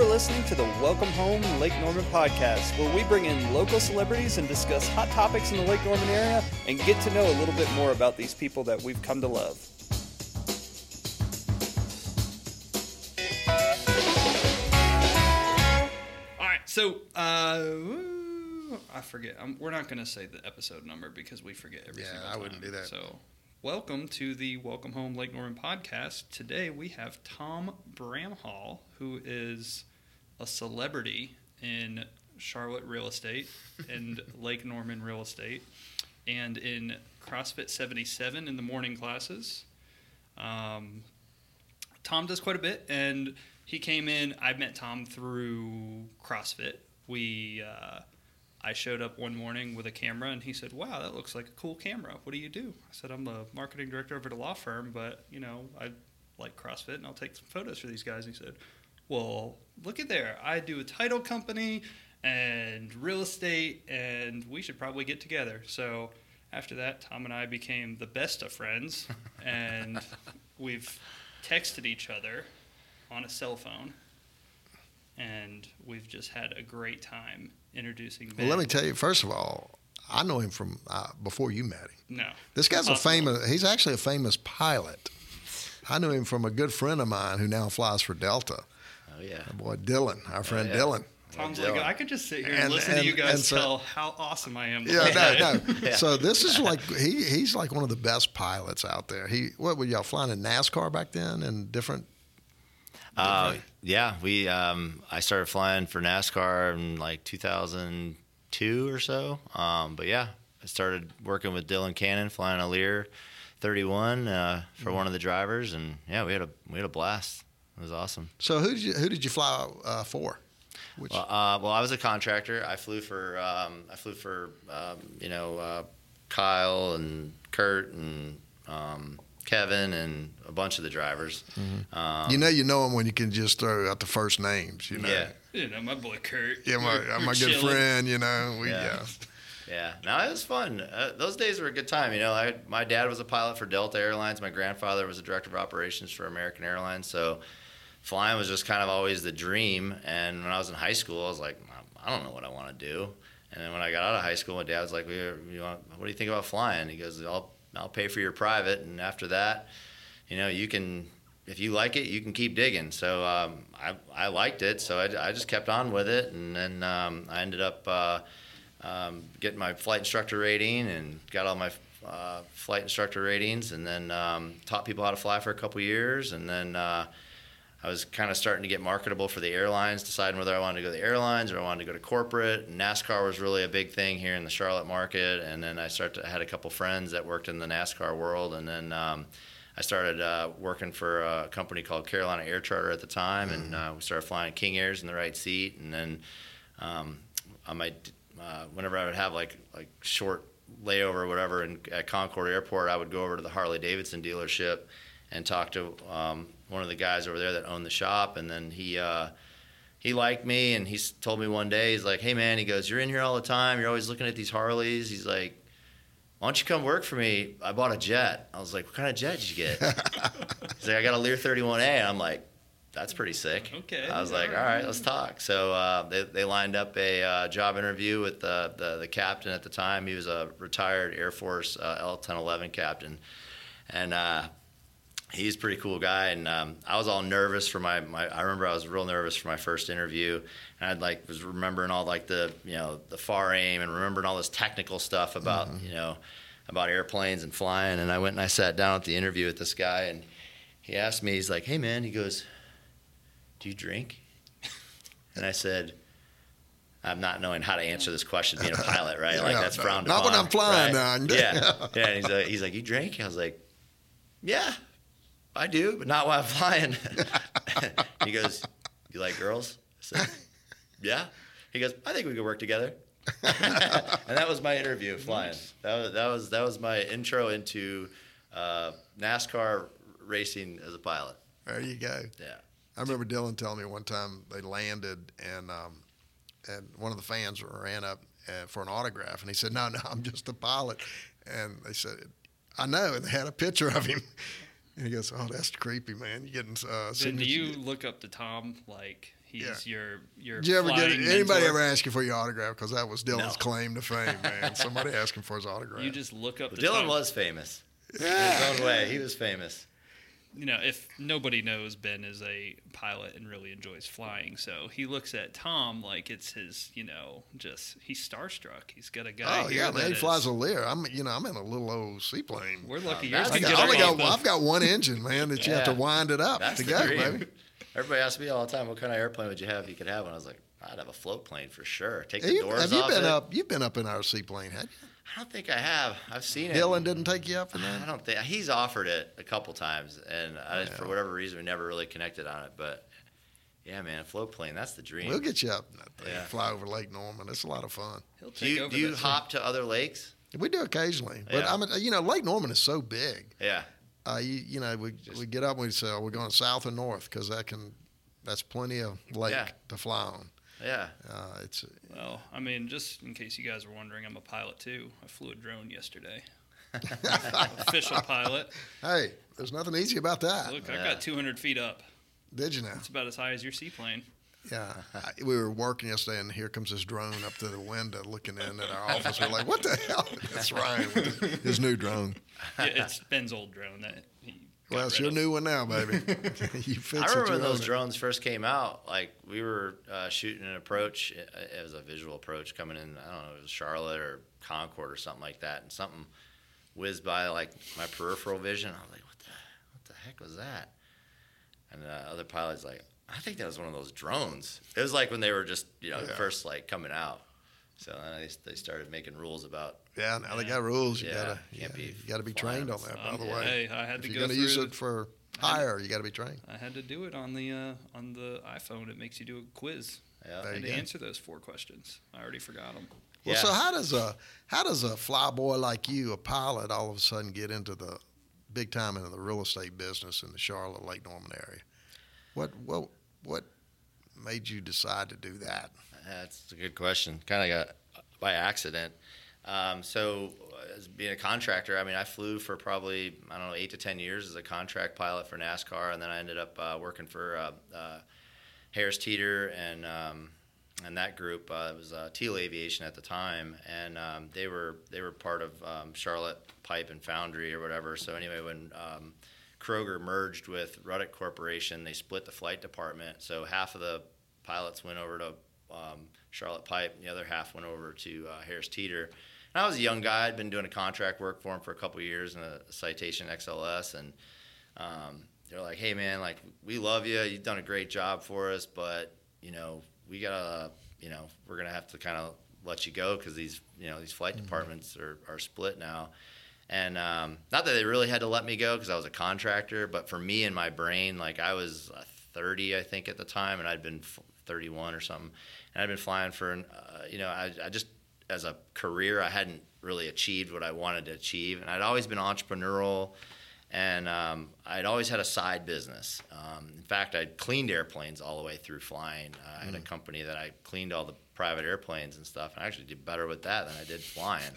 You're listening to the Welcome Home Lake Norman podcast, where we bring in local celebrities and discuss hot topics in the Lake Norman area and get to know a little bit more about these people that we've come to love. All right, so uh, I forget. I'm, we're not going to say the episode number because we forget every Yeah, single I wouldn't do that. So, welcome to the Welcome Home Lake Norman podcast. Today we have Tom Bramhall, who is a celebrity in Charlotte real estate and Lake Norman real estate, and in CrossFit 77 in the morning classes. Um, Tom does quite a bit, and he came in. I met Tom through CrossFit. We, uh, I showed up one morning with a camera, and he said, "Wow, that looks like a cool camera. What do you do?" I said, "I'm a marketing director over at a law firm, but you know, I like CrossFit, and I'll take some photos for these guys." And He said, "Well, look at there. I do a title company and real estate, and we should probably get together." So. After that, Tom and I became the best of friends, and we've texted each other on a cell phone, and we've just had a great time introducing. Ben. Well, let me tell you. First of all, I know him from uh, before you met him. No, This guy's a famous. He's actually a famous pilot. I knew him from a good friend of mine who now flies for Delta. Oh yeah. My boy Dylan, our friend yeah. Dylan. Tom's Dylan. like, I could just sit here and, And- listen to you guys and so- tell how awesome I am. Yeah, no, no. Yeah. So this is like he he's like one of the best pilots out there. He what were y'all flying in NASCAR back then and different? Uh, yeah, we. Um, I started flying for NASCAR in like 2002 or so. Um, but yeah, I started working with Dylan Cannon flying a Lear 31 uh, for one of the drivers, and yeah, we had a we had a blast. It was awesome. So who did you who did you fly uh, for? Which Well, uh, well, I was a contractor. I flew for um, I flew for um, you know uh, Kyle and Kurt and um, Kevin and a bunch of the drivers. Um, you know you know them when you can just throw out the first names. You know. yeah. You know, my boy Kurt. Yeah, my, We're- my we're good chilling. friend. You know, we Yeah. yeah. Yeah, no, it was fun. Uh, those days were a good time. You know, I, my dad was a pilot for Delta Airlines. My grandfather was a director of operations for American Airlines. So flying was just kind of always the dream. And when I was in high school, I was like, I don't know what I want to do. And then when I got out of high school, my dad was like, well, you want, "What do you think about flying?" He goes, "I'll I'll pay for your private, and after that, you know, you can." If you like it, you can keep digging. So um, I, I liked it, so I, I just kept on with it, and then um, I ended up uh, um, getting my flight instructor rating and got all my uh, flight instructor ratings, and then um, taught people how to fly for a couple years, and then uh, I was kind of starting to get marketable for the airlines, deciding whether I wanted to go to the airlines or I wanted to go to corporate. And NASCAR was really a big thing here in the Charlotte market, and then I started. I had a couple friends that worked in the NASCAR world, and then. Um, I started uh, working for a company called Carolina Air Charter at the time, and uh, we started flying King Airs in the right seat. And then um, I might, uh, whenever I would have like like short layover or whatever in, at Concord Airport, I would go over to the Harley Davidson dealership and talk to um, one of the guys over there that owned the shop. And then he uh, he liked me, and he told me one day, he's like, "Hey man," he goes, "You're in here all the time. You're always looking at these Harleys." He's like. Why don't you come work for me? I bought a jet. I was like, what kind of jet did you get? He's like, I got a Lear 31A. And I'm like, that's pretty sick. Okay, I was like, all all right. right, let's talk. So uh, they, they lined up a uh, job interview with the, the, the captain at the time. He was a retired Air Force uh, L-1011 captain. And uh, he's a pretty cool guy. And um, I was all nervous for my, my, I remember I was real nervous for my first interview. And I'd like, was remembering all like the, you know, the FAR/AIM and remembering all this technical stuff about, you know, about airplanes and flying. And I went and I sat down at the interview with this guy and he asked me, he's like, hey man, he goes, do you drink? And I said, I'm not knowing how to answer this question being a pilot, right? Like that's frowned not when I'm flying, right? Yeah, yeah. And he's like, he's like, you drink? I was like, yeah, I do, but not while I'm flying. he goes, you like girls? I said, yeah. He goes, I think we could work together. and that was my interview flying. That was that was that was my intro into uh, NASCAR racing as a pilot. There you go. Yeah. I remember Dylan telling me one time they landed and um, and one of the fans ran up uh, for an autograph and he said, "No, no, I'm just a pilot." And they said, "I know." And they had a picture of him. And he goes, "Oh, that's creepy, man. You getting uh, Then do you look up to Tom like He's your your. Did you ever get flying anybody ever ask you for your autograph? Because that was Dylan's No. claim to fame, man. Somebody asking for his autograph. You just look up. Well, to Dylan Tom. was famous in his own way. He was famous. You know, if nobody knows, Ben is a pilot and really enjoys flying. So he looks at Tom like it's his, you know, just he's starstruck. He's got a guy. Oh here yeah, man. He is- flyers a Lear. I'm, you know, I'm in a little old seaplane. We're lucky Uh, yours that's I can got, get I only up got, off I've got one engine, man, that you have to wind it up That's to the go, baby. Everybody asks me all the time, "What kind of airplane would you have if you could have one?" I was like, "I'd have a float plane for sure. Take the Have you, doors have you off been it." up? You've been up in our seaplane, had you? I don't think I have. I've seen it. Dylan didn't take you up in I don't think he's offered it a couple times, and I, Yeah. for whatever reason, we never really connected on it. But yeah, man, float plane, that's the dream. We'll get you up in that thing. Yeah. Fly over Lake Norman. It's a lot of fun. He'll do you, over do you that hop to other lakes? We do occasionally, but Yeah. I mean, you know, Lake Norman is so big. Yeah, Uh, you, you know, we we get up and we say, oh, we're going south or north because that can that's plenty of lake Yeah. to fly on. Yeah. Uh, it's Well, I mean, just in case you guys were wondering, I'm a pilot too. I flew a drone yesterday. Official pilot. hey, there's nothing easy about that. Look, I got 200 feet up. Did you know? It's about as high as your seaplane. Yeah, I, we were working yesterday, and here comes this drone up to the window, looking in at our office. We're like, "What the hell?" That's Ryan with his, his new drone. Yeah, it's Ben's old drone that he. Got Well, it's your of. new one now, baby. you fix I remember when those it. drones first came out. Like we were uh, shooting an approach. It, it was a visual approach coming in. I don't know. It was Charlotte or Concord or something like that, and something whizzed by like my peripheral vision. I was like, "What the what the heck was that?" And the other pilot's like, "I think that was one of those drones." It was like when they were just you know Yeah. first like coming out. So then they, they started making rules about Yeah, now they got rules. You Yeah, gotta, can't yeah, be you gotta be trained on on that. Um, by the way, Hey, I had if to you're go gonna use it for hire, you gotta be trained. I had to do it on the uh, on the iPhone. It makes you do a quiz. yeah. There I you to answer those four questions. I already forgot them. Well, Yeah. so how does a how does a fly boy like you, a pilot, all of a sudden get into the big time into the real estate business in the Charlotte Lake Norman area? What what what made you decide to do that? That's a good question. Kind of got by accident. Um, so, as being a contractor, I mean, I flew for probably I don't know eight to ten years as a contract pilot for NASCAR, and then I ended up uh, working for uh, uh, Harris Teeter and um, and that group. Uh, it was uh, Teal Aviation at the time, and um, they were they were part of um, Charlotte Pipe and Foundry or whatever. So anyway, when um, Kroger merged with Ruddick Corporation, they split the flight department. So half of the pilots went over to um, Charlotte Pipe, and the other half went over to uh, Harris Teeter. And I was a young guy. I'd been doing a contract work for him for a couple of years in a Citation XLS, and um, they're like, "Hey, man, like we love you. You've done a great job for us, but you know, we gotta, you know, we're gonna have to kind of let you go because these, you know, these flight departments are, are split now." And um, not that they really had to let me go because I was a contractor, but for me in my brain, like I was uh, 30, I think, at the time, and I'd been 31 or something, and I'd been flying for, uh, you know, I, I just as a career, I hadn't really achieved what I wanted to achieve, and I'd always been entrepreneurial, and um, I'd always had a side business. Um, in fact, I'd cleaned airplanes all the way through flying. Uh, I had a company that I cleaned all the private airplanes and stuff, and I actually did better with that than I did flying.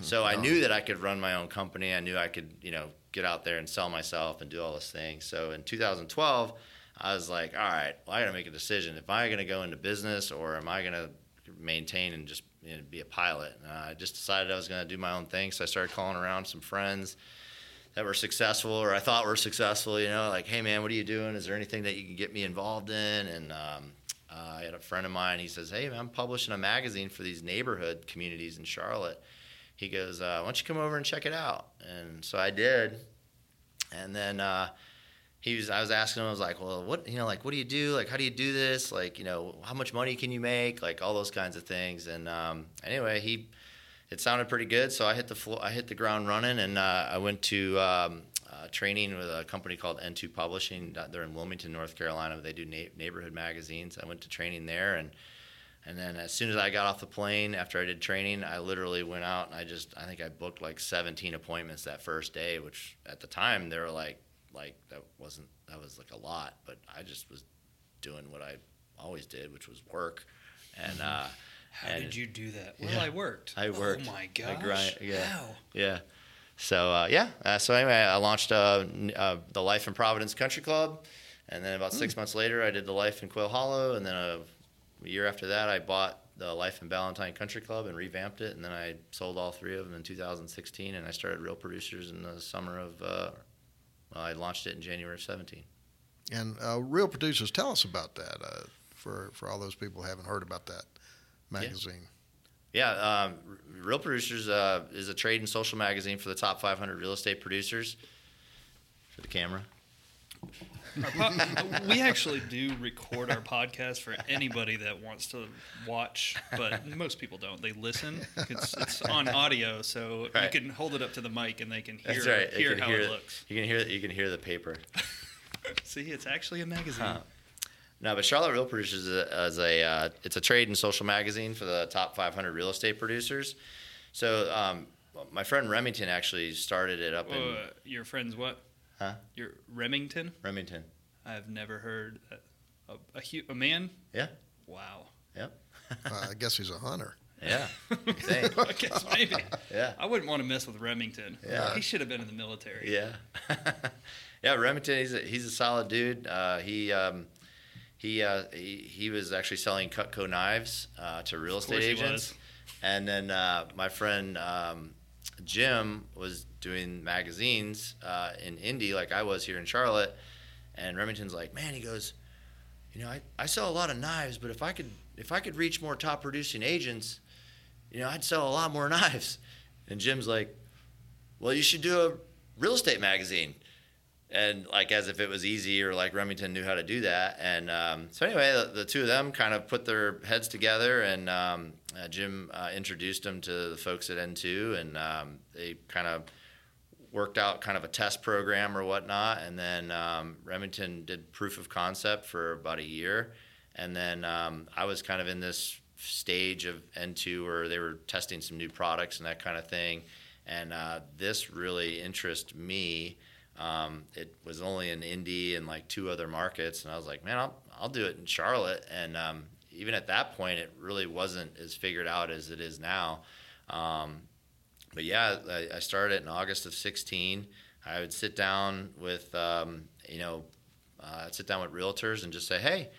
So I knew that I could run my own company. I knew I could, you know, get out there and sell myself and do all those things. So in 2012, I was like, all right, well, I got to make a decision. If I going to go into business or am I going to maintain and just you know, be a pilot? And I just decided I was going to do my own thing. So I started calling around some friends that were successful or I thought were successful, you know, like, hey man, what are you doing? Is there anything that you can get me involved in? And um, uh, I had a friend of mine, he says, hey man, I'm publishing a magazine for these neighborhood communities in Charlotte. He goes, uh, why don't you come over and check it out? And so I did. And then uh, he was, I was asking him, I was like, well, what, you know, like, what do you do? Like, how do you do this? Like, you know, how much money can you make? Like all those kinds of things. And um, anyway, he, it sounded pretty good. So I hit the flo- I hit the ground running, and uh, I went to um, uh, training with a company called N2 Publishing. They're in Wilmington, North Carolina. They do na- neighborhood magazines. I went to training there, and and then as soon as I got off the plane after I did training, I literally went out and I just I think I booked like 17 appointments that first day, which at the time they were like like that wasn't that was like a lot, but I just was doing what I always did, which was work, and. Uh, How and- did you do that? Well, Yeah. I worked. I worked. Oh my I gosh! grind- yeah. How? Yeah. So uh, yeah. Uh, so anyway, I launched uh, uh, the Life in Providence Country Club, And then about six months later, I did the Life in Quail Hollow, and then a, a year after that, I bought the Life in Ballantyne Country Club and revamped it, and then I sold all three of them in 2016, and I started Real Producers in the summer of. Uh, I launched it in January of 17. And uh, real producers, tell us about that uh, for for all those people who haven't heard about that magazine. Yeah, um, Real Producers uh, is a trade and social magazine for the top 500 real estate producers. For the camera. Po- we actually do record our podcast for anybody that wants to watch, but most people don't. They listen. It's, it's on audio, so Right. you can hold it up to the mic and they can hear right. Hear can how hear it looks. You can hear you can hear the paper. See, it's actually a magazine. Huh. No, but Charlotte Real Producers is a, is a uh, it's a trade and social magazine for the top 500 real estate producers. So um, my friend Remington actually started it up in Uh, your friend's what? Huh? Your Remington? Remington. I've never heard a, a, a, hu- a man. Yeah. Wow. Uh, I guess he's a hunter. Yeah. I guess maybe. Yeah. I wouldn't want to mess with Remington. Yeah. He should have been in the military. Yeah. yeah, Remington, he's a, he's a solid dude. Uh, he, um, he, uh, he he was actually selling Cutco knives uh, to real estate course he agents. was. And then uh, my friend um, Jim was doing magazines uh, in Indy, like I was here in Charlotte. And Remington's like, man, he goes, you know, I, I sell a lot of knives, but if I could if I could reach more top producing agents, you know, I'd sell a lot more knives. And Jim's like, well, you should do a real estate magazine. And like as if it was easy or like Remington knew how to do that. And um, so anyway, the, the two of them kind of put their heads together, and um, uh, Jim uh, introduced them to the folks at N2, and um, they kind of worked out kind of a test program or whatnot. And then um, Remington did proof of concept for about a year, and then um, I was kind of in this stage of N2 where they were testing some new products and that kind of thing. And uh, this really interested me. Um, it was only in Indy and like two other markets, and I was like, man, I'll I'll do it in Charlotte. And um, even at that point, it really wasn't as figured out as it is now. Um, but yeah, I, I started in August of 16. I would sit down with, um, you know, uh, I'd sit down with realtors and just say, hey,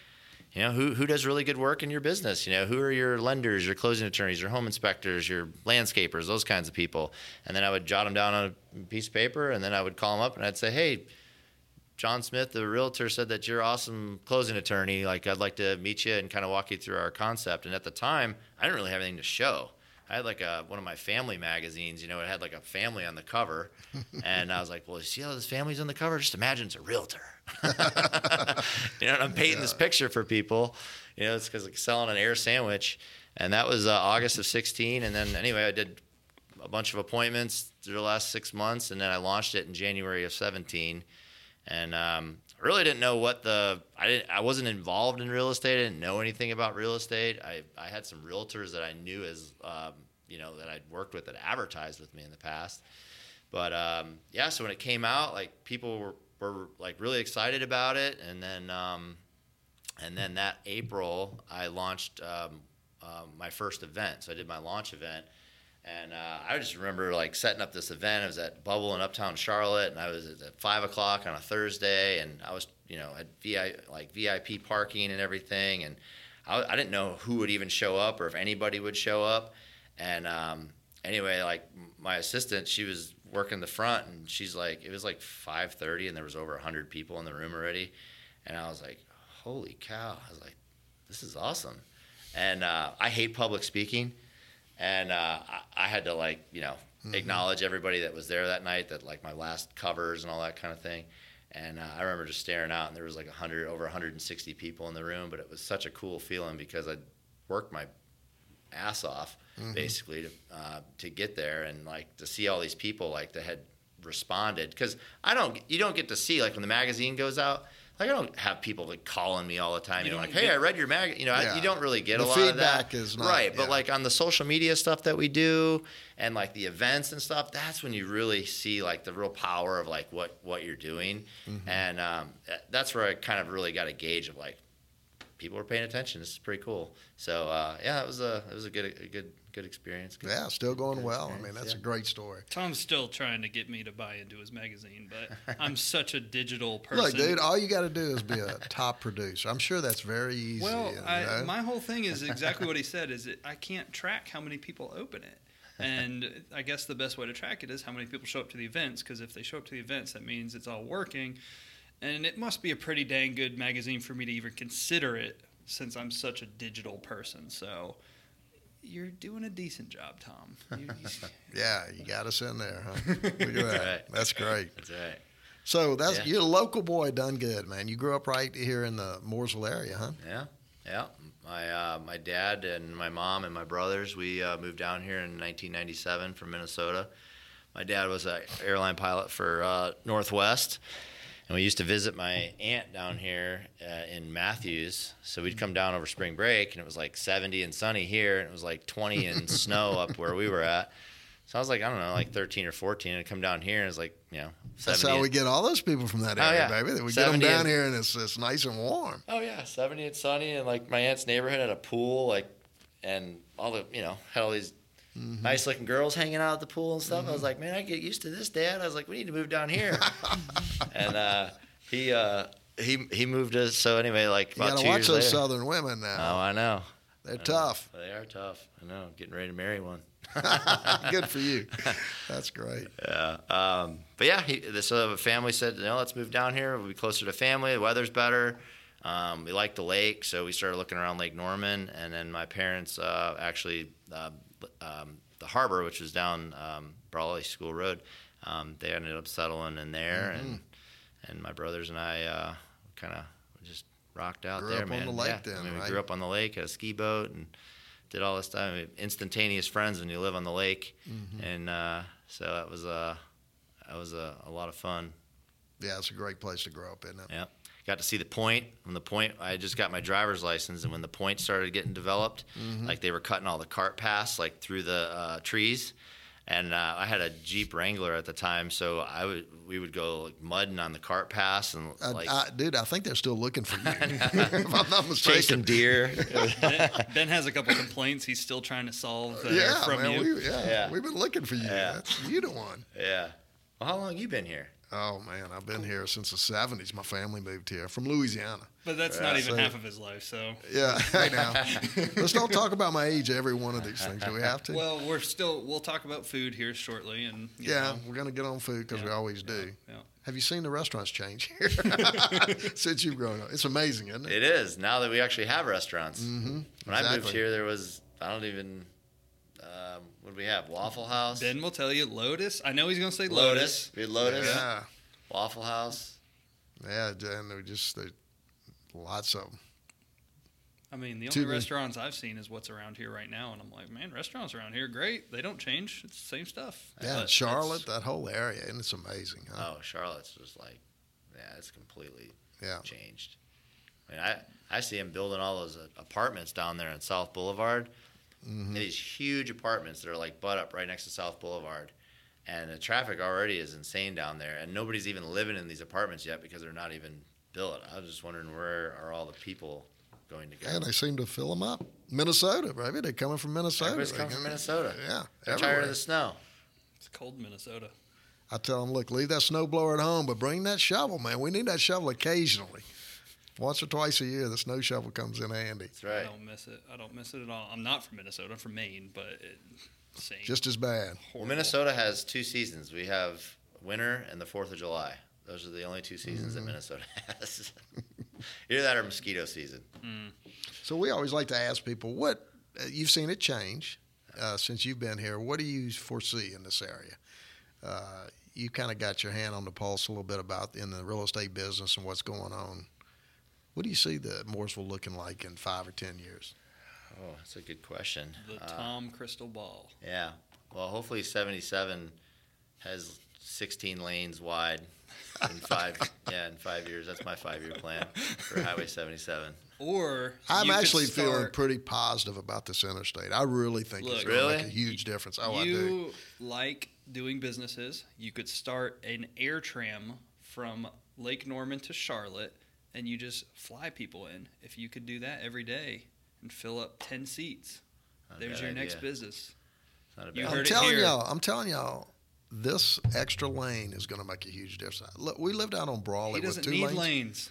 you know, who, who does really good work in your business? You know, who are your lenders, your closing attorneys, your home inspectors, your landscapers, those kinds of people. And then I would jot them down on a piece of paper, and then I would call them up and I'd say, hey, John Smith, the realtor, said that you're awesome closing attorney. Like, I'd like to meet you and kind of walk you through our concept. And at the time, I didn't really have anything to show. I had like a one of my family magazines, you know, it had like a family on the cover, and I was like, "Well, you see how this family's on the cover? Just imagine it's a realtor." you know, I'm painting this picture for people. You know, it's because like selling an air sandwich, and that was uh, August of 16. And then anyway, I did a bunch of appointments through the last six months, and then I launched it in January of 17. And um, I really didn't know what the I didn't I wasn't involved in real estate. I didn't know anything about real estate. I, I had some realtors that I knew as um, you know that I'd worked with that advertised with me in the past. But um, yeah, so when it came out, like people were, were like really excited about it, and then um, and then that April I launched um, um, my first event. So I did my launch event, and uh, I just remember like setting up this event. It was at Bubble in Uptown Charlotte, and I was at five o'clock on a Thursday, and I was you know at VI like VIP parking and everything, and I, I didn't know who would even show up or if anybody would show up, and um, anyway, like my assistant, she was working the front, and she's like, it was like five thirty, and there was over hundred people in the room already, and I was like, holy cow! I was like, this is awesome, and uh, I hate public speaking. And uh, I, I had to like you know acknowledge everybody that was there that night that like my last covers and all that kind of thing. And uh, i remember just staring out and there was like 100 over 160 people in the room but it was such a cool feeling because i worked my ass off basically to, uh, to get there and like to see all these people like that had responded because i don't you don't get to see like when the magazine goes out like I don't have people like calling me all the time. You, know, like, hey, get- I read your mag. You know, I, you don't really get The a lot of that. feedback is not- right, but like on the social media stuff that we do, and like the events and stuff, that's when you really see like the real power of like what what you're doing, Mm-hmm. and um, that's where I kind of really got a gauge of like, people were paying attention. This is pretty cool. So uh, yeah, it was a it was a good a good good experience. Good, Yeah, still going well. I mean, that's yeah. a great story. Tom's still trying to get me to buy into his magazine, but I'm such a digital person. Look, dude, all you got to do is be a top producer. I'm sure that's very easy. Well, you I, my whole thing is exactly what he said. Is that I can't track how many people open it, and I guess the best way to track it is how many people show up to the events. Because if they show up to the events, that means it's all working, and it must be a pretty dang good magazine for me to even consider it, since I'm such a digital person. So. You're doing a decent job, Tom. You, you, yeah, you got us in there, huh? Look at that. Right. That's great. That's right. So that's Yeah. you're a local boy, done good, man. You grew up right here in the Mooresville area, huh? Yeah, yeah. My uh, my dad and my mom and my brothers we uh, moved down here in 1997 from Minnesota. My dad was an airline pilot for uh, Northwest, and we used to visit my aunt down here uh, in Matthews. So we'd come down over spring break, and it was like 70 and sunny here, and it was like 20 and snow up where we were at. So I was like, I don't know, like 13 or 14, and come down here, and it's like, you know, 70. That's how we get all those people from that Oh, area, yeah. baby. We get them down and- here and it's, it's nice and warm. Oh yeah, seventy and sunny, and like my aunt's neighborhood had a pool, like, and all the you know had all these Mm-hmm. nice looking girls hanging out at the pool and stuff. I was like, man, I get used to this, Dad. I was like, we need to move down here, and uh, he uh, he he moved us. So anyway, like You about got to two watch years those later. southern women now. Oh. I know. They're I know. tough. They are tough. I know. Getting ready to marry one. good for you. That's great. Yeah. Um, but yeah, he, so the family said, you know, let's move down here. We'll be closer to family. The weather's better. Um, we like the lake, so we started looking around Lake Norman. And then my parents uh, actually, uh, um, the harbor, which was down um, Brawley School Road, um, they ended up settling in there. And and my brothers and I uh, kind of just rocked out Grew there, up on man. the lake yeah. then, I mean, right? we grew up on the lake, had a ski boat, and did all this stuff. I mean, instantaneous friends when you live on the lake, Mm-hmm. and uh, so that was uh, that was a, a lot of fun. Yeah, it's a great place to grow up, isn't it? Yeah, got to see the point. When the point, I just got my driver's license, and when the point started getting developed, Mm-hmm. like they were cutting all the cart paths like through the uh, trees. And uh, I had a Jeep Wrangler at the time, so I would we would go like mudding on the cart paths and I- like I, dude, I think they're still looking for you. if I'm not chasing deer. ben, ben has a couple complaints he's still trying to solve that Yeah, from man, you. we, yeah, Yeah. we've been looking for you. Yeah. That's you the one. yeah. Well, how long you been here? Oh man, I've been here since the '70s. My family moved here from Louisiana. But that's not even so- half of his life. So, Yeah, hey now, let's don't talk about my age. Every one of these things. Do we have to? well, we're still we'll talk about food here shortly, and you yeah, know, we're gonna get on food because we Yeah. always do. yeah. Have you seen the restaurants change here since you've grown up? It's amazing, isn't it? It is now that we actually have restaurants. Mm-hmm. When I moved here, there was I don't even um, what do we have? Waffle House, Ben will tell you Lotus. I know he's going to say Lotus. Lotus. We had Lotus, Yeah, Waffle House. yeah, and we just there's lots of them. I mean, the Too only many. restaurants I've seen is what's around here right now, and I'm like, man, restaurants around here great. They don't change. It's the same stuff. Yeah, But Charlotte, that whole area, and it's amazing. Huh? Oh, Charlotte's just like, yeah, it's completely Yeah. changed. I mean, I I see them building all those uh, apartments down there in South Boulevard. Mhm. These huge apartments that are like butt up right next to South Boulevard. And the traffic already is insane down there, and nobody's even living in these apartments yet because they're not even built. I was just wondering where are all the people going to go? Yeah, they seem to fill them up. Minnesota, baby. They're coming from Minnesota. Everybody's They coming from Minnesota. Yeah, They're tired of the snow. It's cold in Minnesota. I tell them, look, leave that snowblower at home, but bring that shovel, man. We need that shovel occasionally. Once or twice a year, the snow shovel comes in handy. That's right. I don't miss it. I don't miss it at all. I'm not from Minnesota. I'm from Maine, but it, same. Just as bad. Well. Minnesota has two seasons. We have winter and the Fourth of July. Those are the only two seasons Mm-hmm. that Minnesota has. Either that or mosquito season. So we always like to ask people, what uh, you've seen it change uh, since you've been here. What do you foresee in this area? Uh, you kind of got your hand on the pulse a little bit about in the real estate business and what's going on. What do you see the Mooresville looking like in five or ten years? Oh, that's a good question. the Uh, Tom Crystal Ball. yeah. Well, hopefully 77 has 16 lanes wide in five. yeah, in five years. That's my five-year plan for Highway 77. Or I'm you could actually feeling pretty positive about this interstate. I really think it's Look, going to Really? make a huge difference. Oh, I do. you like doing businesses, you could start an air tram from Lake Norman to Charlotte and you just fly people in. If you could do that every day and fill up 10 seats, Not there's bad your next business. It's not a You bad I'm telling y'all, I'm telling y'all, this extra lane is going to make a huge difference. Look, we lived out on Brawley He with doesn't two need lanes. lanes.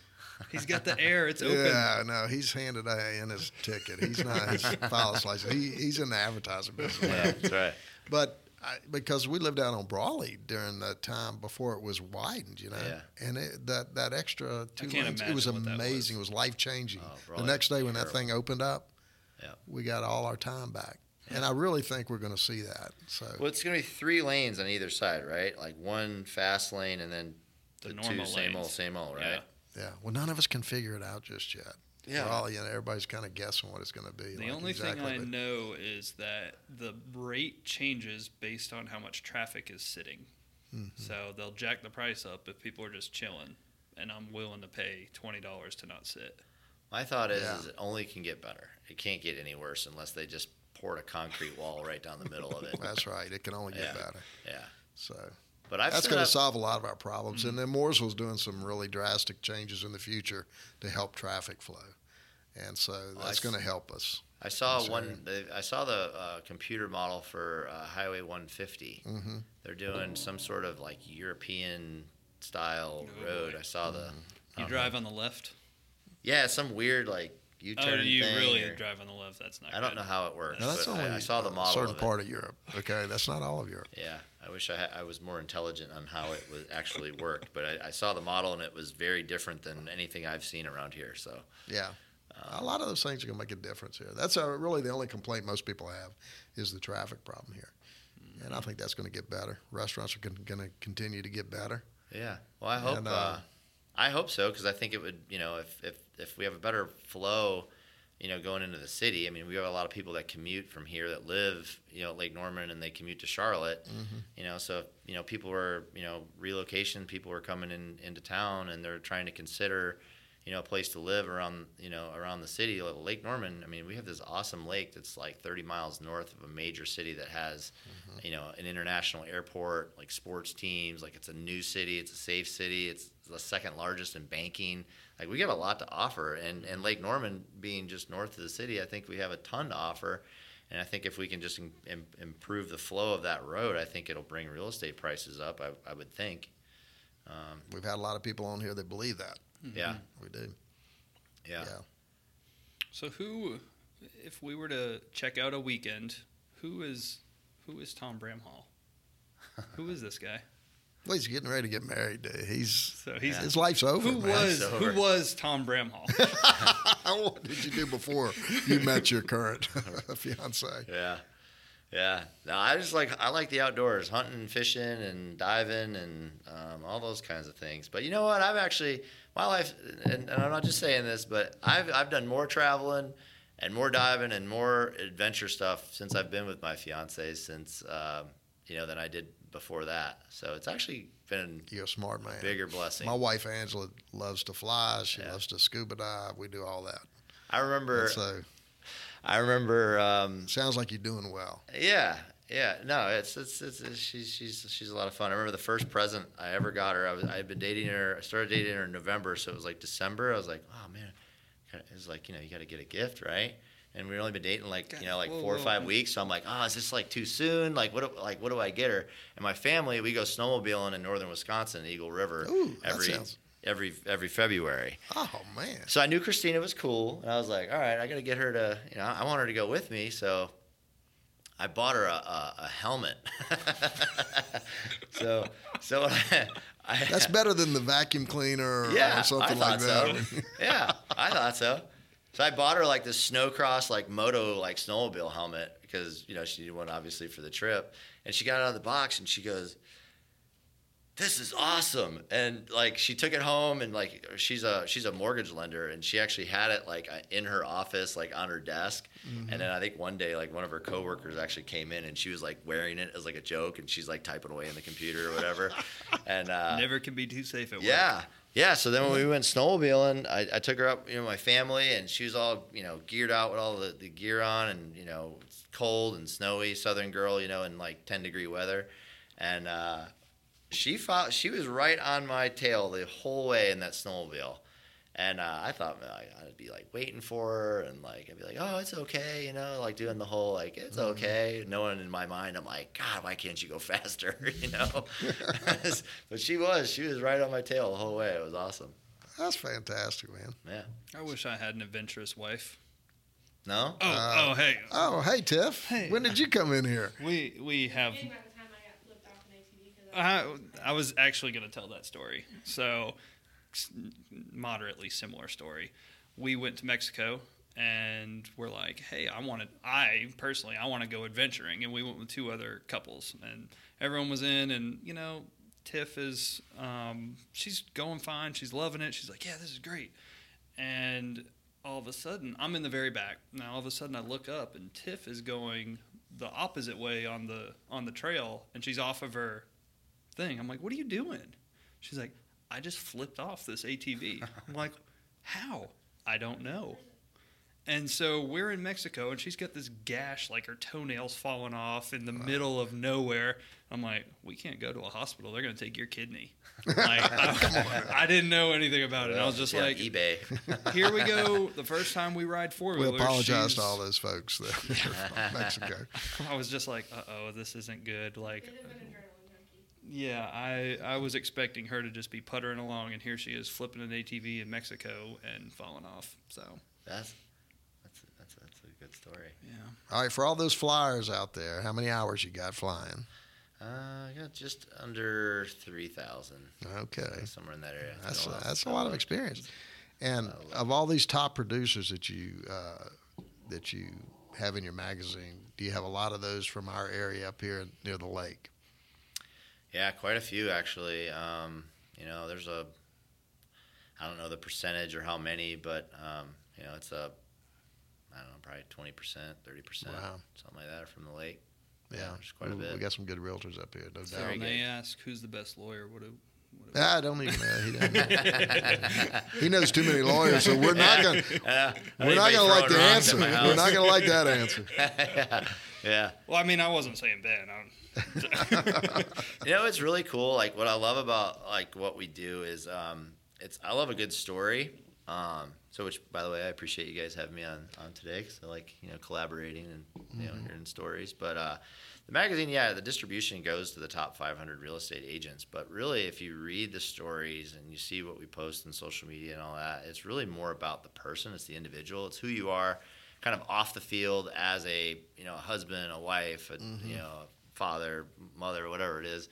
He's got the air. It's open. Yeah, no, he's handed A in his ticket. He's not his pilot's license. He, he's in the advertising business. Yeah, that's right. But I, because we lived out on Brawley during that time before it was widened, you know, Yeah. and it, that that extra two lanes, it was imagine what that amazing. It was life changing. Oh, the next day was when that thing opened up, Yeah. we got all our time back, and I really think we're going to see that. So Well, it's going to be three lanes on either side, right? Like one fast lane and then The the, normal two same old, lanes. same old, right? Yeah. yeah, well, none of us can figure it out just yet. Yeah. We're all, you know, everybody's kind of guessing what it's going to be. The like, only exactly, thing I know is that the rate changes based on how much traffic is sitting. Mhm. So they'll jack the price up if people are just chilling, and I'm willing to pay twenty dollars to not sit. My thought is, Yeah. is it only can get better. It can't get any worse unless they just poured a concrete wall right down the middle of it. That's right. It can only get Yeah. better. Yeah. So But I've that's going to solve a lot of our problems. And then Mooresville's doing some really drastic changes in the future to help traffic flow, and so that's s- going to help us. I saw one. they- I saw the uh, computer model for uh, Highway 150. hmm They're doing some sort of like European style Oh, road. I saw the. Mm-hmm. I You drive know. on the left. Yeah, some weird like Oh, U-turn do you thing. really or- drive on the left? That's not. I don't good. know how it works. Now that's only I, I saw the a model. certain of it. part of Europe. Okay, that's not all of Europe. Yeah, I wish I, had, I was more intelligent on how it was actually worked, but I, I saw the model and it was very different than anything I've seen around here. So Yeah, a um, lot of those things are going to make a difference here. That's uh, really the only complaint most people have is the traffic problem here, and I think that's going to get better. Restaurants are going to continue to get better. yeah, well, I hope And, uh, uh, I hope so because I think it would you know if, if if we have a better flow, you know, going into the city. I mean, we have a lot of people that commute from here that live you know at Lake Norman and they commute to Charlotte. Mm-hmm. You know, so you know people were you know relocation people were coming in into town and they're trying to consider you know a place to live around you know around the city Lake Norman I mean we have this awesome lake that's like 30 miles north of a major city that has Mm-hmm. you know an international airport like sports teams like it's a new city it's a safe city it's the second largest in banking like we have a lot to offer and and Lake Norman being just north of the city I think we have a ton to offer and I think if we can just im- im- improve the flow of that road I think it'll bring real estate prices up I, I would think um, We've had a lot of people on here that believe that. yeah We do. yeah Yeah. So who, if we were to check out a weekend, who is who is Tom Bramhall? who is this guy? Well, he's getting ready to get married. dude. He's So he's his life's over. who man. was over. who was Tom Bramhall? what did you do before you met your current fiance? Yeah, yeah. No, I just like I like the outdoors, hunting, fishing, and diving, and um, all those kinds of things. But you know what? I've actually my life, and, and I'm not just saying this, but I've I've done more traveling and more diving and more adventure stuff since I've been with my fiance since um, you know than I did before that. So it's actually been You're a smart man. bigger blessing. My wife Angela loves to fly. She Yeah. loves to scuba dive. We do all that. I remember. And so I remember. Um, sounds like you're doing well. Yeah, yeah. No, it's it's, it's, it's she's she's she's a lot of fun. I remember the first present I ever got her. I was I had been dating her. I started dating her in November, so it was like December. I was like, oh man, it was like you know you got to get a gift, right? And we'd only been dating like you know like four or five weeks. So I'm like, oh, is this like too soon? Like what do, like what do I get her? And my family, we go snowmobiling in northern Wisconsin, Eagle River, Ooh, every sounds- every every February. Oh man. So I knew Christina was cool, and I was like, all right, I got to get her to, you know, I want her to go with me. So I bought her a, a, a helmet. so, so I, That's better than the vacuum cleaner or, yeah, or something I like that. so. yeah, I thought so. So I bought her like this snowcross, like moto, like snowmobile helmet because you know she needed one obviously for the trip, and she got it out of the box and she goes, "This is awesome!" And like she took it home and like she's a she's a mortgage lender and she actually had it like uh, in her office, like on her desk. And then I think one day like one of her coworkers actually came in and she was like wearing it as like a joke and she's like typing away in the computer or whatever. and uh, Never can be too safe at work. yeah. Yeah. So then when we went snowmobiling, I, I took her up, you know, my family, and she was all, you know, geared out with all the, the gear on, and you know, it's cold and snowy, southern girl, you know, in like ten degree weather, and uh, she fought, she was right on my tail the whole way in that snowmobile, And uh, I thought like, I'd be like waiting for her, and like I'd be like, "Oh, it's okay," you know, like doing the whole like "it's Mm-hmm. okay." Knowing in my mind, I'm like, "God, why can't you go faster?" you know. but she was, she was right on my tail the whole way. It was awesome. That's fantastic, man. Yeah. I wish I had an adventurous wife. No. Oh, Uh, oh, hey, Oh, hey, Tiff. Hey. When did you come in here? we we have. By the time I got flipped off an ATV, 'cause I I was actually going to tell that story. So, s- moderately similar story. We went to Mexico and we're like, hey, I wanted, I personally, I want to go adventuring, and we went with two other couples, and everyone was in, and you know, Tiff is, um, she's going fine, she's loving it, she's like, yeah, this is great, and all of a sudden, I'm in the very back. Now all of a sudden, I look up, and Tiff is going the opposite way on the on the trail, and she's off of her thing. I'm like, what are you doing? She's like, I just flipped off this ATV. I'm like, how? I don't know. And so we're in Mexico, and she's got this gash, like her toenails falling off in the middle of nowhere. I'm like, we can't go to a hospital. They're going to take your kidney. Like, I, I didn't know anything about it. I was just Yeah, like, eBay. here we go. The first time we ride four wheelers. We wheelers. apologize to all those folks that are from Mexico. I was just like, uh oh, this isn't good. Like, Could have been an adrenaline junkie. Yeah, I I was expecting her to just be puttering along, and here she is flipping an ATV in Mexico and falling off. So That's that's that's that's a good story. yeah, All right, for all those flyers out there, how many hours you got flying? Uh, I got just under three thousand. Okay. somewhere in that area. It's a, that's a lot of experience. And Uh, of all these top producers that you uh, that you have in your magazine, do you have a lot of those from our area up here near the lake? Yeah, quite a few actually. Um, you know, there's a I don't know the percentage or how many, but um, you know, it's a I don't know, probably twenty percent, thirty percent, something like that from the lake. Yeah, there's quite a we, bit. we got some good realtors up here, no so doubt. When they ask who's the best lawyer, what do- I don't even know. He, know. he knows too many lawyers, so we're not going. to Uh, We're not going to like the answer. We're not going to like that answer. yeah, yeah. Well, I mean, I wasn't saying Ben. I'm, You know, it's really cool. Like what I love about like what we do is um, it's I love a good story. Um, so which by the way, I appreciate you guys having me on on today because I like you know collaborating and you know hearing stories. But uh, the magazine, yeah, the distribution goes to the top 500 real estate agents. But really, if you read the stories and you see what we post in social media and all that, it's really more about the person. It's the individual. It's who you are, kind of off the field as a you know a husband, a wife, a, you know a father, mother, whatever it is.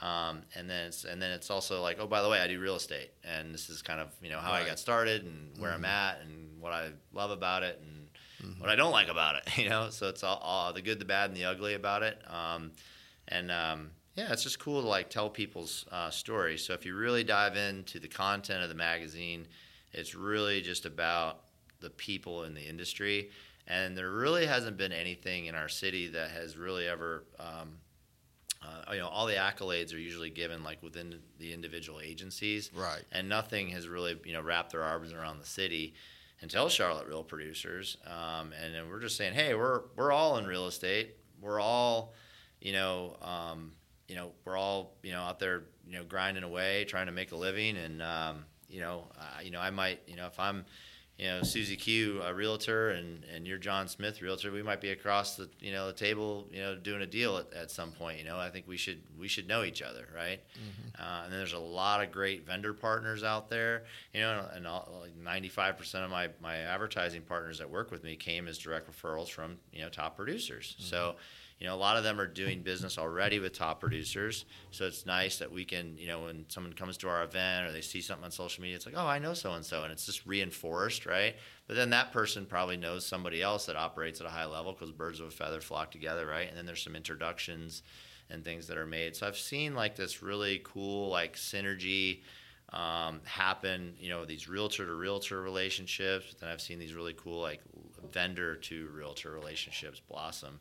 Um, and then it's and then it's also like, oh, by the way, I do real estate, and this is kind of you know how I got started and where I'm at and what I love about it and what I don't like about it. You know, so it's all, all the good, the bad, and the ugly about it. Um, and um, yeah, it's just cool to like tell people's uh, stories. So if you really dive into the content of the magazine, it's really just about the people in the industry. And there really hasn't been anything in our city that has really ever, um, uh, you know, all the accolades are usually given like within the individual agencies Right. and nothing has really you know wrapped their arms around the city until Charlotte Real Producers, um, and then we're just saying, hey, we're we're all in real estate. We're all, you know, um, you know, we're all you know out there, you know, grinding away, trying to make a living, and um, you know, uh, you know, I might, you know, if I'm you know Susie Q, a realtor, and and you're John Smith, realtor. We might be across the you know the table, you know, doing a deal at, at some point. You know, I think we should we should know each other, right? Uh, and then there's a lot of great vendor partners out there. You know, and all, like 95% of my my advertising partners that work with me came as direct referrals from you know top producers. So. You know, a lot of them are doing business already with top producers, so it's nice that we can, you know, when someone comes to our event or they see something on social media, it's like, oh, I know so and so, and it's just reinforced, right? But then that person probably knows somebody else that operates at a high level because birds of a feather flock together, right? And then there's some introductions and things that are made. So I've seen like this really cool like synergy um, happen. You know, these realtor to realtor relationships. But then I've seen these really cool like vendor to realtor relationships blossom.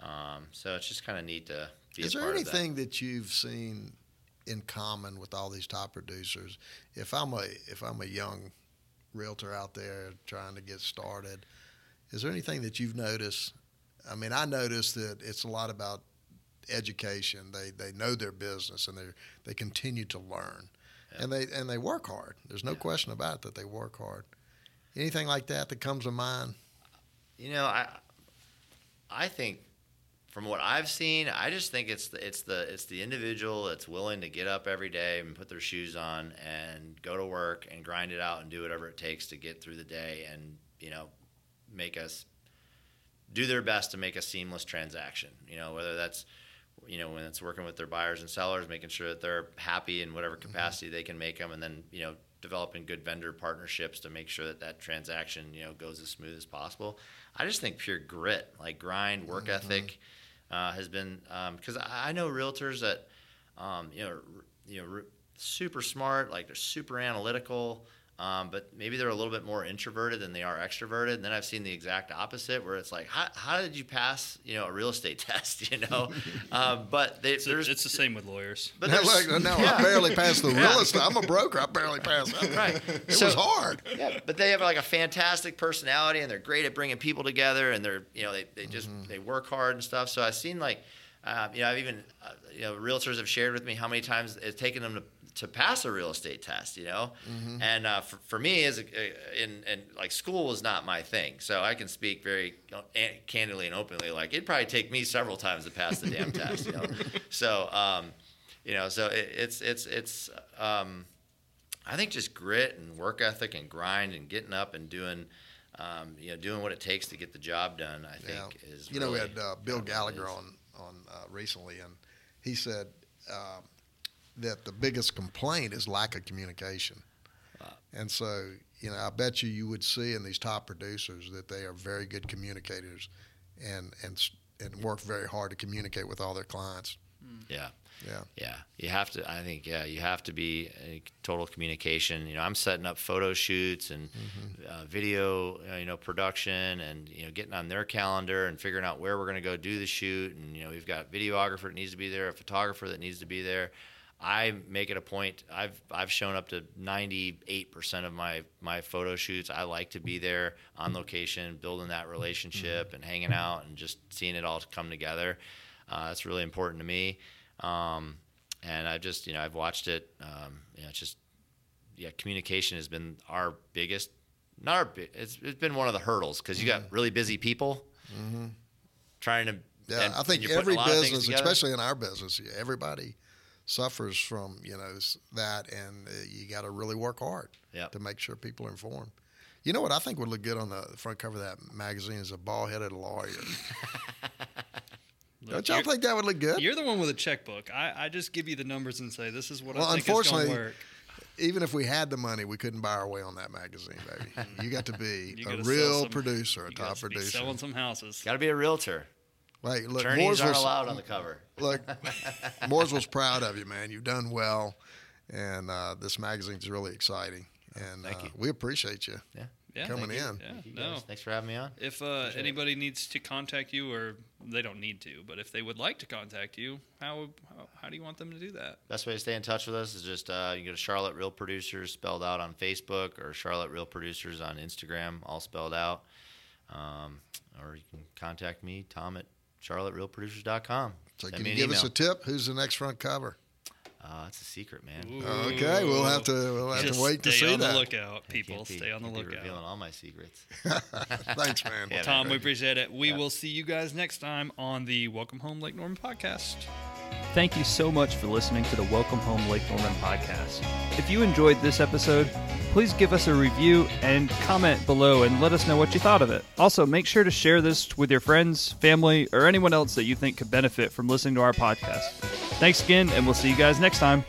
Um, so it's just kind of neat to be Is a there part of that. anything that. you've seen in common with all these top producers? If I'm a if I'm a young realtor out there trying to get started, is there anything that you've noticed? I mean, I noticed that it's a lot about education. They they know their business and they they continue to learn. and they and they work hard. There's no question about it that they work hard. Anything like that that comes to mind? You know, I I think from what I've seen, I just think it's the it's the it's the individual that's willing to get up every day and put their shoes on and go to work and grind it out and do whatever it takes to get through the day and you know make us do their best to make a seamless transaction. You know, whether that's you know when it's working with their buyers and sellers, making sure that they're happy in whatever capacity mm-hmm. they can make them, and then you know developing good vendor partnerships to make sure that that transaction you know goes as smooth as possible. I just think pure grit, like grind, work mm-hmm. ethic, uh, has been because um, I know realtors that um, you know you know super smart, like they're super analytical. Um, but maybe they're a little bit more introverted than they are extroverted. And then I've seen the exact opposite, where it's like, how, how did you pass, you know, a real estate test, you know? um, but they, it's, it's, the same with lawyers. But like, no, yeah. I barely passed the real estate. I'm a broker. I barely passed. That. Right. It so, was hard. Yeah, but they have like a fantastic personality, and they're great at bringing people together, and they're, you know, they, they just mm-hmm. they work hard and stuff. So I've seen like, uh, you know, I've even, uh, you know, realtors have shared with me how many times it's taken them to to pass a real estate test, you know. Mm-hmm. And uh, for, for me, as a, in and like school was not my thing, so I can speak very candidly and openly. Like it'd probably take me several times to pass the damn test, you know. So, um, you know, so it, it's it's it's. Um, I think just grit and work ethic and grind and getting up and doing. Um, you know, doing what it takes to get the job done, I think yeah. is. You really, know, we had uh, Bill Gallagher on on uh, recently, and he said um, that the biggest complaint is lack of communication. Wow. And so, you know, I bet you you would see in these top producers that they are very good communicators and and and work very hard to communicate with all their clients. Yeah. Yeah. Yeah. You have to, I think, yeah, you have to be total communication. You know, I'm setting up photo shoots and mm-hmm. uh, video, uh, you know, production and, you know, getting on their calendar and figuring out where we're going to go do the shoot. And, you know, we've got videographer that needs to be there, a photographer that needs to be there. I make it a point. I've I've shown up to 98% of my my photo shoots. I like to be there on location, building that relationship mm-hmm. and hanging out and just seeing it all come together. Uh, that's really important to me. Um, and I've just you know I've watched it. Um, you know, it's just yeah, communication has been our biggest. Not our. It's it's been one of the hurdles because you got mm-hmm. really busy people mm-hmm. trying to. Yeah, and, I think every business, especially in our business, everybody suffers from you know that, and uh, you got to really work hard yep. to make sure people are informed. You know what I think would look good on the front cover of that magazine is a bald-headed lawyer. Look, Don't y'all think that would look good? You're the one with a checkbook. I, I just give you the numbers and say this is what well, I think unfortunately, is going to work. Even if we had the money, we couldn't buy our way on that magazine, baby. you got to be a real some, producer, a top producer, selling some houses. Got to be a realtor. Like, look, Attorneys aren't allowed on the cover. Look, Moore's was proud of you, man. You've done well, and uh, this magazine's really exciting. And uh, we appreciate you. Yeah. Yeah, coming in. Yeah, no. Thanks for having me on. If uh, anybody it. needs to contact you, or they don't need to, but if they would like to contact you, how, how, how do you want them to do that? Best way to stay in touch with us is just uh, you go to Charlotte Real Producers spelled out on Facebook, or Charlotte Real Producers on Instagram, all spelled out. Um, or you can contact me, Tom at charlotterealproducers.com. So Send can you give email. us a tip? Who's the next front cover? Uh, it's a secret, man. Ooh. Okay, we'll have to we'll have Just to wait to see that. Stay on the lookout, people. Be, stay on the lookout. revealing all my secrets. Thanks, man. yeah, Tom, man. we appreciate it. We yeah. will see you guys next time on the Welcome Home Lake Norman podcast. Thank you so much for listening to the Welcome Home Lake Norman podcast. If you enjoyed this episode, please give us a review and comment below and let us know what you thought of it. Also, make sure to share this with your friends, family, or anyone else that you think could benefit from listening to our podcast. Thanks again, and we'll see you guys next time.